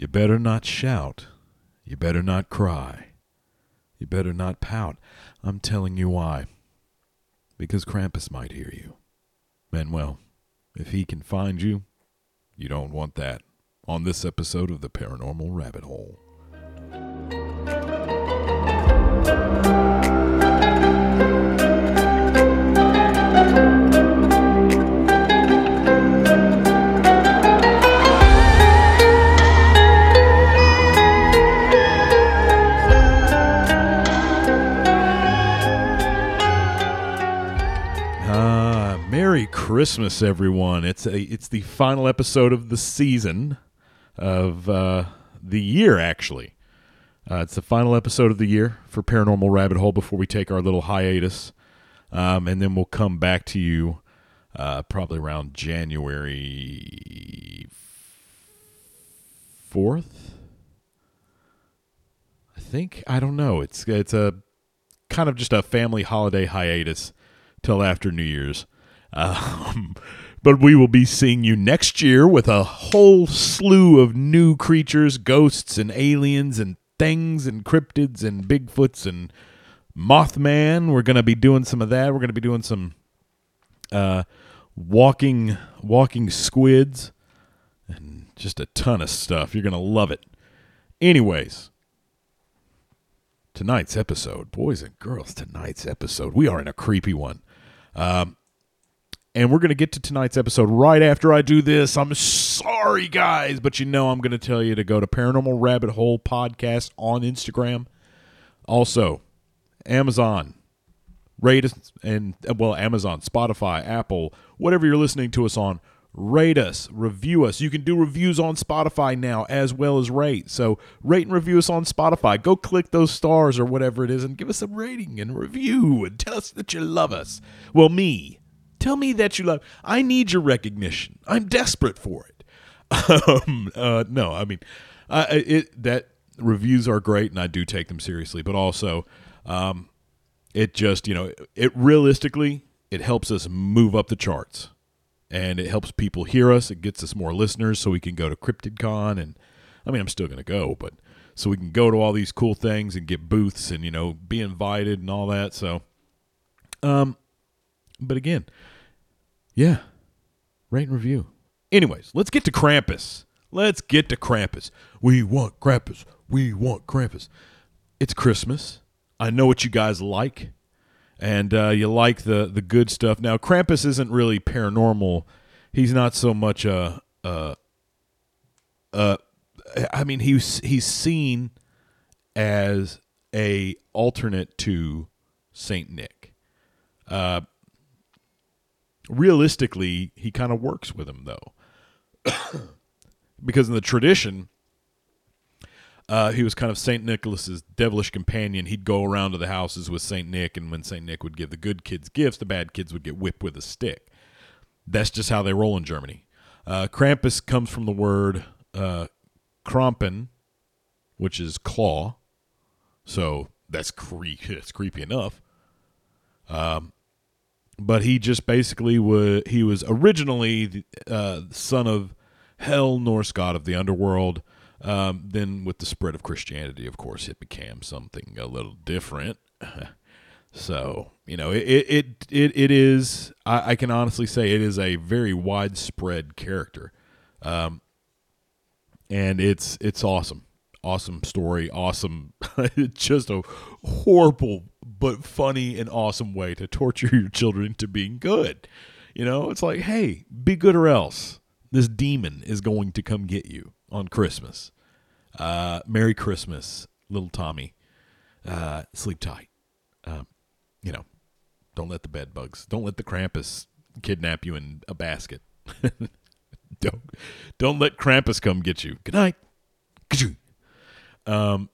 You better not shout. You better not cry. You better not pout. I'm telling you why. Because Krampus might hear you. And well, if he can find you, you don't want that. On this episode of The Paranormal Rabbit Hole. Merry Christmas, everyone! It's a it's the final episode of the season of uh, the year. Actually, uh, it's the final episode of the year for Paranormal Rabbit Hole before we take our little hiatus, um, and then we'll come back to you uh, probably around January fourth. I think I don't know. It's it's a kind of just a family holiday hiatus till after New Year's. Um, but we will be seeing you next year with a whole slew of new creatures, ghosts and aliens and things and cryptids and Bigfoots and Mothman. We're going to be doing some of that. We're going to be doing some uh, walking walking squids and just a ton of stuff. You're going to love it. Anyways, tonight's episode, boys and girls, tonight's episode, we are in a creepy one. Um, and we're going to get to tonight's episode right after I do this. I'm sorry, guys, but you know I'm going to tell you to go to Paranormal Rabbit Hole Podcast on Instagram. Also, Amazon, rate us, and well, Amazon, Spotify, Apple, whatever you're listening to us on, rate us, review us. You can do reviews on Spotify now as well as rate. So rate and review us on Spotify. Go click those stars or whatever it is and give us a rating and review and tell us that you love us. Well, me, tell me that you love. I need your recognition. I'm desperate for it. Um, uh, no, I mean, uh, it that reviews are great and I do take them seriously, but also, um, it just you know it realistically it helps us move up the charts and it helps people hear us. It gets us more listeners, so we can go to CryptidCon, and I mean, I'm still going to go, but so we can go to all these cool things and get booths and you know be invited and all that. So, um, but again, yeah, rate and review. Anyways, let's get to Krampus. Let's get to Krampus. We want Krampus. We want Krampus. It's Christmas. I know what you guys like and uh, you like the the good stuff. Now, Krampus isn't really paranormal. He's not so much a, I mean, he's he's seen as a alternate to Saint Nick. Uh, realistically, he kind of works with him though, because in the tradition, uh, he was kind of Saint Nicholas's devilish companion. He'd go around to the houses with Saint Nick, and when Saint Nick would give the good kids gifts, the bad kids would get whipped with a stick. That's just how they roll in Germany. Uh, Krampus comes from the word uh, Krampen, which is claw. So that's creepy. That's creepy enough. Um, but he just basically was. He was originally the uh, son of Hel Norse god of the underworld. Um, then, with the spread of Christianity, of course, it became something a little different. so, you know, it it it, it is. I, I, can honestly say it is a very widespread character, um, and it's it's awesome, awesome story, awesome. just a horrible but funny and awesome way to torture your children into being good. You know, it's like, hey, be good or else. This demon is going to come get you on Christmas. Uh, Merry Christmas, little Tommy. Uh, sleep tight. Um, you know, don't let the bed bugs, don't let the Krampus kidnap you in a basket. don't don't let Krampus come get you. Good night. Um,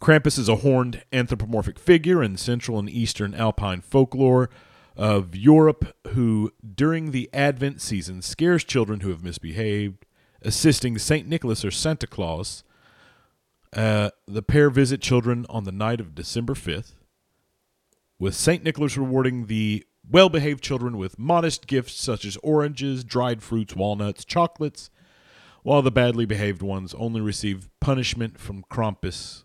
Krampus is a horned anthropomorphic figure in Central and Eastern Alpine folklore of Europe who, during the Advent season, scares children who have misbehaved, assisting St. Nicholas or Santa Claus. Uh, the pair visit children on the night of December 5th, with St. Nicholas rewarding the well behaved children with modest gifts such as oranges, dried fruits, walnuts, chocolates, while the badly behaved ones only receive punishment from Krampus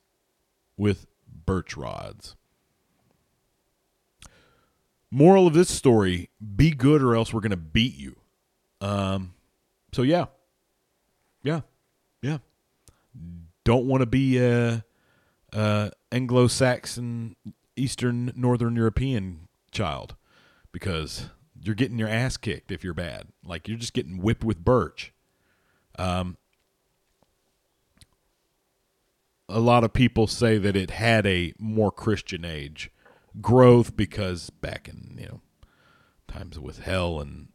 with birch rods. Moral of this story be good or else we're going to beat you. Um, so, yeah. Yeah. Yeah. Don't want to be a, a Anglo Saxon, Eastern, Northern European child because you're getting your ass kicked if you're bad. Like you're just getting whipped with birch. Um, a lot of people say that it had a more Christian age growth because back in you know times with hell and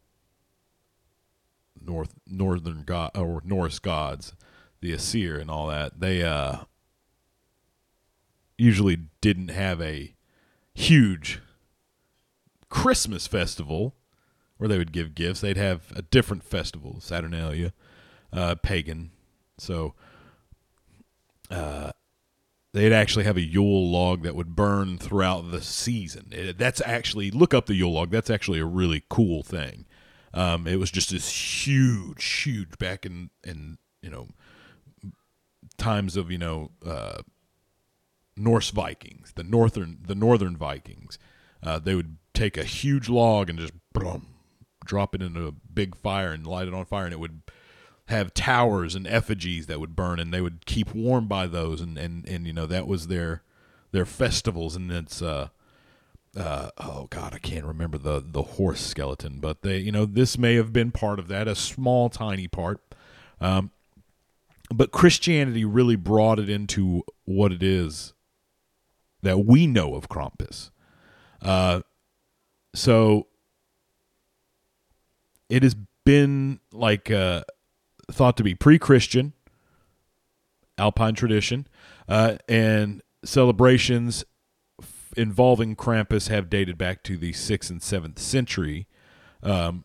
north northern god or Norse gods, the Aesir and all that, they uh usually didn't have a huge Christmas festival where they would give gifts. They'd have a different festival, Saturnalia, uh, pagan. So uh, they'd actually have a Yule log that would burn throughout the season. It, that's actually look up the Yule log. That's actually a really cool thing. Um, it was just this huge, huge back in in you know times of you know uh, Norse Vikings, the northern the northern Vikings. Uh, they would take a huge log and just boom, drop it into a big fire and light it on fire, and it would have towers and effigies that would burn, and they would keep warm by those, and and and you know that was their their festivals, and it's uh. Uh, oh God, I can't remember the the horse skeleton, but they, you know, this may have been part of that, a small, tiny part. Um, but Christianity really brought it into what it is that we know of Krampus. Uh, so it has been like uh, thought to be pre-Christian, Alpine tradition, uh, and celebrations f- involving Krampus have dated back to the sixth and seventh century. Um,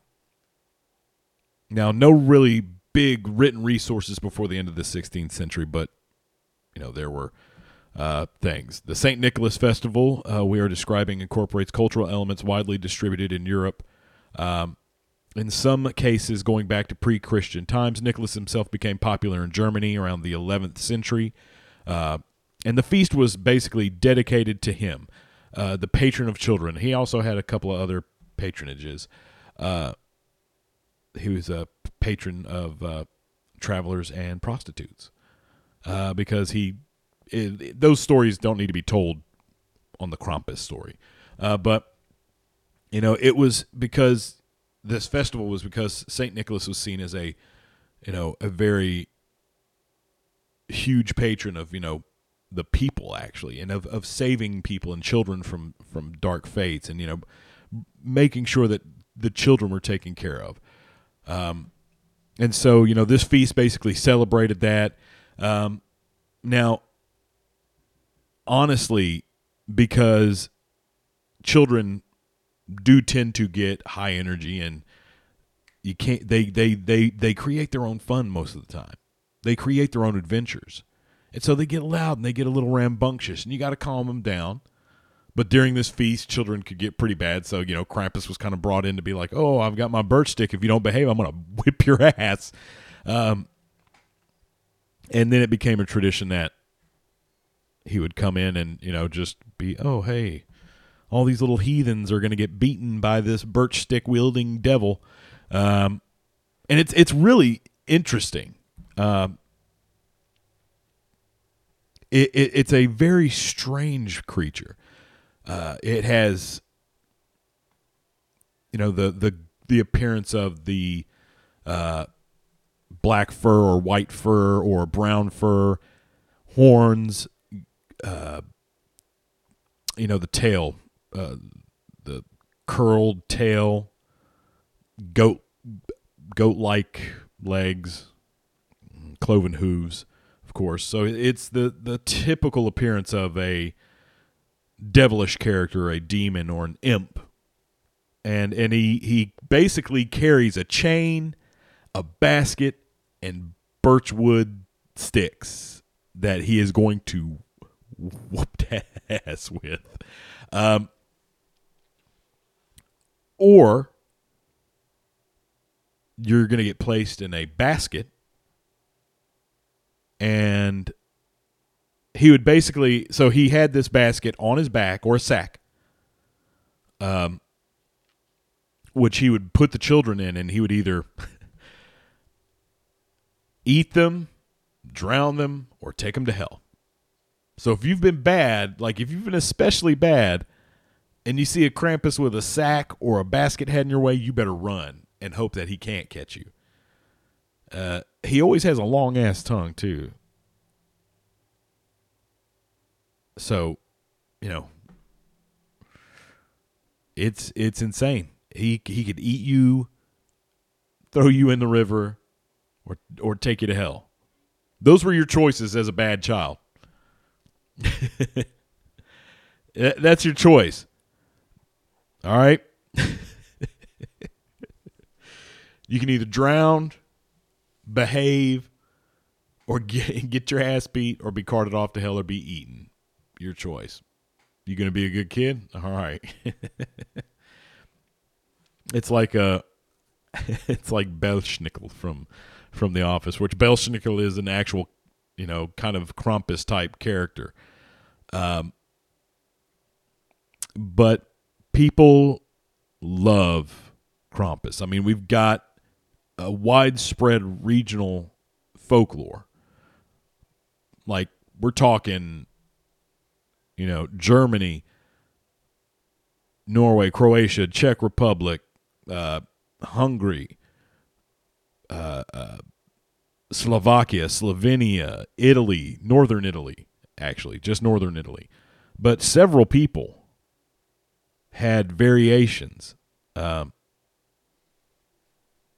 now, no really big written resources before the end of the 16th century, but you know there were uh, things. The St. Nicholas Festival uh, we are describing incorporates cultural elements widely distributed in Europe. Um, in some cases, going back to pre Christian times, Nicholas himself became popular in Germany around the 11th century. Uh, and the feast was basically dedicated to him, uh, the patron of children. He also had a couple of other patronages. Uh, he was a patron of uh, travelers and prostitutes uh, because he it, those stories don't need to be told on the Krampus story. Uh, but you know, it was because this festival was because Saint Nicholas was seen as a you know a very huge patron of you know the people actually and of, of saving people and children from from dark fates and you know making sure that the children were taken care of. Um, and so you know this feast basically celebrated that. Um, now honestly because children do tend to get high energy and you can't they they they they create their own fun most of the time. They create their own adventures. And so they get loud and they get a little rambunctious and you got to calm them down. But during this feast children could get pretty bad. So you know krampus was kind of brought in to be like oh i've got my birch stick. If you don't behave i'm going to whip your ass. Um, and then it became a tradition that he would come in and you know just be oh hey all these little heathens are going to get beaten by this birch stick wielding devil. Um, and it's it's really interesting. Um, it, it, it's a very strange creature. Uh, it has you know the the the appearance of the uh, black fur or white fur or brown fur horns uh, you know, the tail, uh, the curled tail, goat goat like legs, cloven hooves, of course. So it's the the typical appearance of a devilish character, a demon or an imp. And and he he basically carries a chain, a basket, and birchwood sticks that he is going to whooped ass with. Um, or you're going to get placed in a basket and he would basically so he had this basket on his back or a sack um which he would put the children in and he would either eat them drown them or take them to hell. So if you've been bad like if you've been especially bad and you see a krampus with a sack or a basket heading your way you better run and hope that he can't catch you uh, he always has a long ass tongue too So, you know, it's it's insane. He he could eat you, throw you in the river, or or take you to hell. Those were your choices as a bad child. That's your choice. All right. you can either drown, behave, or get, get your ass beat, or be carted off to hell, or be eaten your choice. You going to be a good kid? All right. it's like a it's like Belsnickel from from The Office, which Belsnickel is an actual, you know, kind of Krampus type character. Um, but people love Krampus. I mean, we've got a widespread regional folklore. Like we're talking you know, Germany, Norway, Croatia, Czech Republic, uh, Hungary, uh, uh, Slovakia, Slovenia, Italy, Northern Italy, actually, just Northern Italy. But several people had variations, um,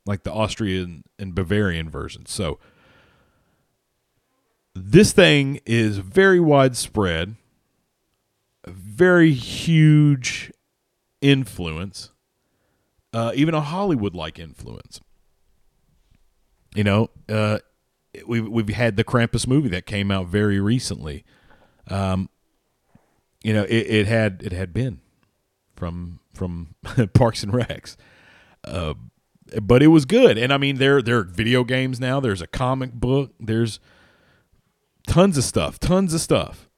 like the Austrian and Bavarian versions. So this thing is very widespread very huge influence, uh, even a Hollywood like influence. You know, uh, we've we've had the Krampus movie that came out very recently. Um, you know, it, it had it had been from from Parks and Recs, uh, but it was good. And I mean, there there are video games now. There's a comic book. There's tons of stuff, tons of stuff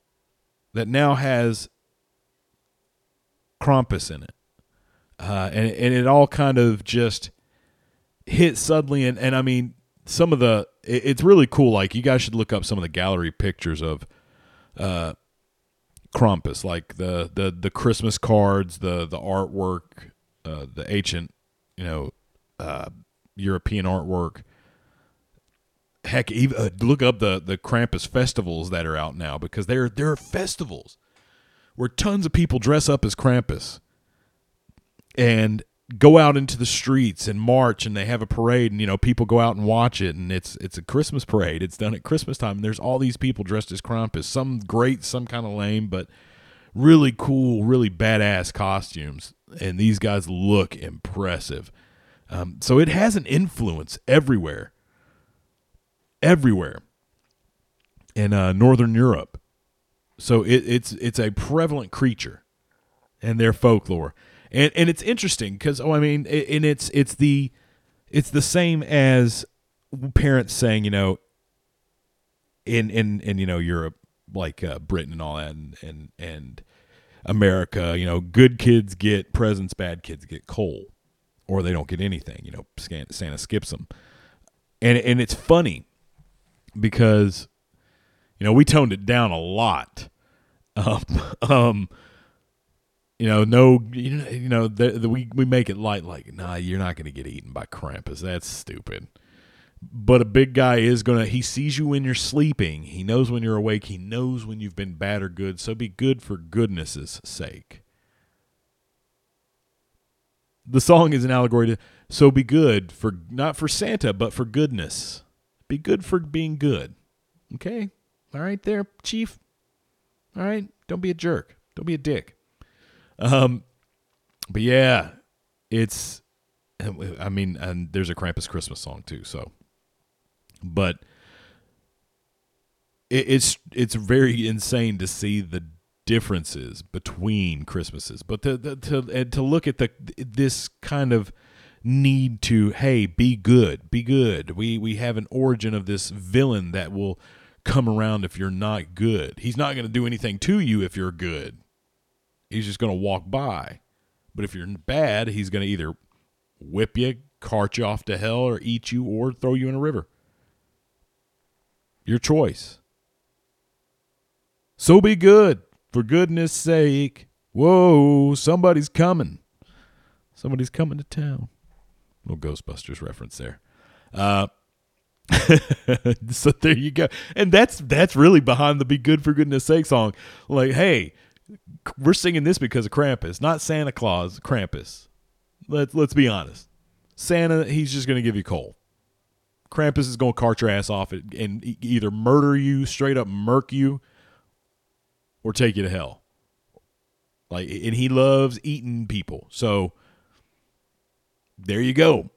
that now has Krampus in it. Uh, and, and it all kind of just hit suddenly. And, and I mean, some of the, it, it's really cool. Like, you guys should look up some of the gallery pictures of uh, Krampus, like the, the, the Christmas cards, the, the artwork, uh, the ancient, you know, uh, European artwork. Heck, even, uh, look up the the Krampus festivals that are out now because they're they're festivals where tons of people dress up as Krampus and go out into the streets and march and they have a parade and you know people go out and watch it and it's it's a Christmas parade. It's done at Christmas time and there's all these people dressed as Krampus. Some great, some kind of lame, but really cool, really badass costumes. And these guys look impressive. Um, so it has an influence everywhere, everywhere in uh, Northern Europe. So it, it's it's a prevalent creature, and their folklore, and and it's interesting because oh I mean and it's it's the it's the same as parents saying you know in in in you know Europe like uh, Britain and all that and and and America you know good kids get presents bad kids get coal or they don't get anything you know Santa skips them and and it's funny because you know, we toned it down a lot. Um, um you know, no, you know, the, the, we we make it light, like, nah, you're not going to get eaten by Krampus. That's stupid. But a big guy is gonna. He sees you when you're sleeping. He knows when you're awake. He knows when you've been bad or good. So be good for goodness's sake. The song is an allegory to so be good for not for Santa, but for goodness. Be good for being good. Okay? All right, there, Chief. All right, don't be a jerk. Don't be a dick. Um, but yeah, it's. I mean, and there's a Krampus Christmas song too. So, but it, it's it's very insane to see the differences between Christmases, but to to to look at the this kind of need to hey be good be good we we have an origin of this villain that will come around if you're not good. He's not going to do anything to you if you're good. He's just going to walk by. But if you're bad, he's going to either whip you, cart you off to hell, or eat you, or throw you in a river. Your choice. So be good, for goodness sake. Whoa, somebody's coming. Somebody's coming to town. Little Ghostbusters reference there. Uh, so there you go. And that's that's really behind the "Be Good for Goodness Sake" song. Like, hey, we're singing this because of Krampus, not Santa Claus. Krampus. Let's let's be honest. Santa, he's just going to give you coal. Krampus is going to cart your ass off and either murder you, straight up murk you, or take you to hell. Like, and he loves eating people. So there you go.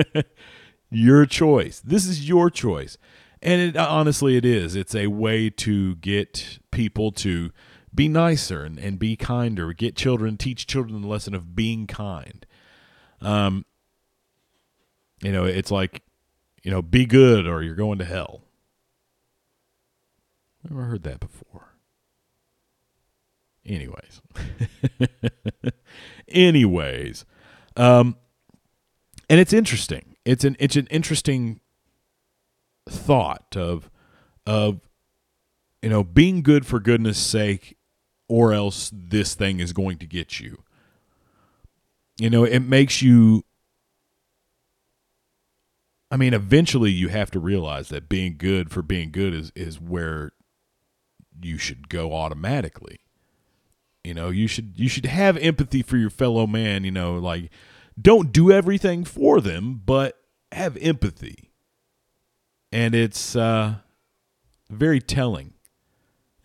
your choice. This is your choice. And it, honestly, it is. It's a way to get people to be nicer and, and be kinder. Get children, teach children the lesson of being kind. Um, you know, it's like, you know, be good or you're going to hell. Never heard that before. Anyways. Anyways. Um, and it's interesting. It's an it's an interesting thought of of you know being good for goodness sake or else this thing is going to get you you know it makes you i mean eventually you have to realize that being good for being good is is where you should go automatically you know you should you should have empathy for your fellow man you know like don't do everything for them, but have empathy. And it's uh, very telling.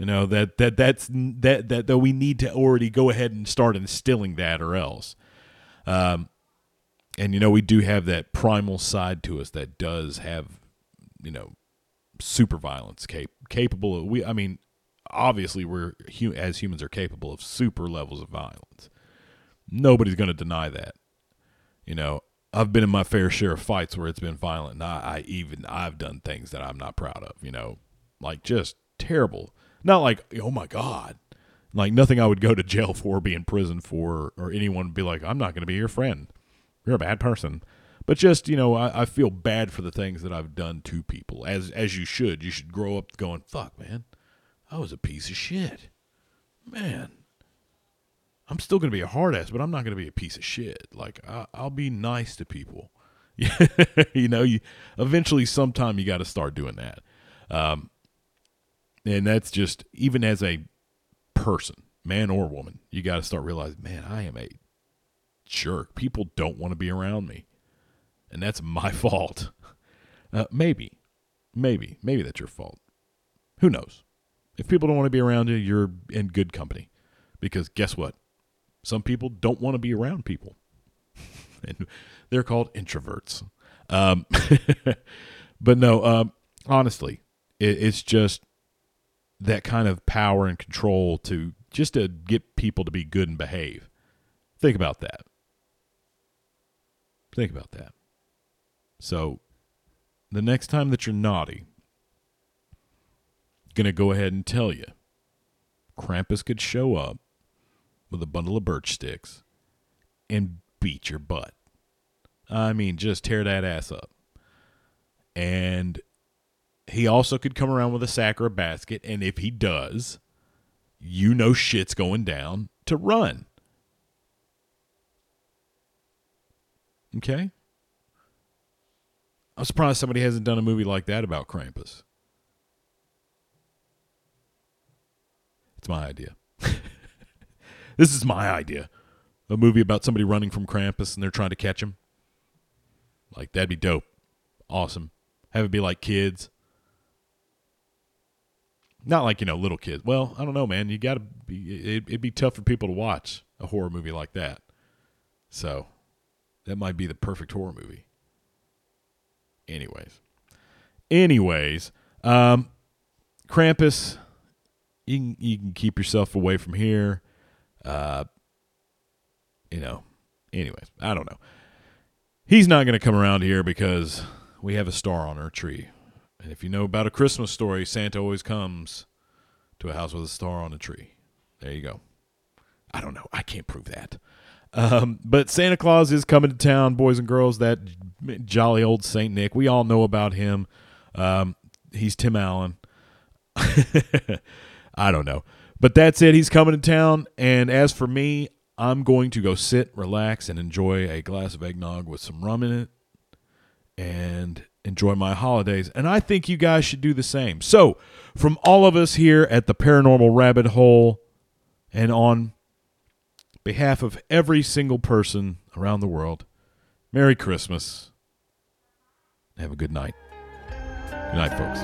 You know that that that's that that that we need to already go ahead and start instilling that, or else. Um, and you know we do have that primal side to us that does have, you know, super violence cap- capable of we. I mean, obviously we're as humans are capable of super levels of violence. Nobody's going to deny that. You know, I've been in my fair share of fights where it's been violent, and I, I even I've done things that I'm not proud of. You know, like just terrible. Not like oh my god, like nothing I would go to jail for, be in prison for, or anyone be like, I'm not going to be your friend. You're a bad person. But just you know, I, I feel bad for the things that I've done to people, as as you should. You should grow up going, fuck, man, I was a piece of shit, man. I'm still going to be a hard ass, but I'm not going to be a piece of shit. Like I, will be nice to people. you know, you eventually sometime you got to start doing that. Um, and that's just even as a person, man or woman, you got to start realizing, man, I am a jerk. People don't want to be around me, and that's my fault. Uh, maybe, maybe, maybe that's your fault. Who knows? If people don't want to be around you, you're in good company. Because guess what? Some people don't want to be around people, and they're called introverts. Um, but no, um, honestly, it, it's just that kind of power and control to just to get people to be good and behave. Think about that. Think about that. So, the next time that you're naughty, going to go ahead and tell you Krampus could show up with a bundle of birch sticks and beat your butt. I mean, just tear that ass up. And he also could come around with a sack or a basket, and if he does, you know shit's going down to run. Okay? I'm surprised somebody hasn't done a movie like that about Krampus. It's my idea. This is my idea. A movie about somebody running from Krampus and they're trying to catch him. Like that'd be dope. Awesome. Have it be like kids. Not like, you know, little kids. Well, I don't know, man. You got to be it, it'd be tough for people to watch a horror movie like that. So, that might be the perfect horror movie. Anyways. Anyways, um Krampus you can, you can keep yourself away from here. Uh, you know, anyways, I don't know. He's not going to come around here because we have a star on our tree. And if you know about a Christmas story, Santa always comes to a house with a star on a tree. There you go. I don't know. I can't prove that. Um, but Santa Claus is coming to town, boys and girls. That jolly old Saint Nick. We all know about him. Um, he's Tim Allen. I don't know. But that's it. He's coming to town. And as for me, I'm going to go sit, relax, and enjoy a glass of eggnog with some rum in it and enjoy my holidays. And I think you guys should do the same. So, from all of us here at the Paranormal Rabbit Hole and on behalf of every single person around the world, Merry Christmas. Have a good night. Good night, folks.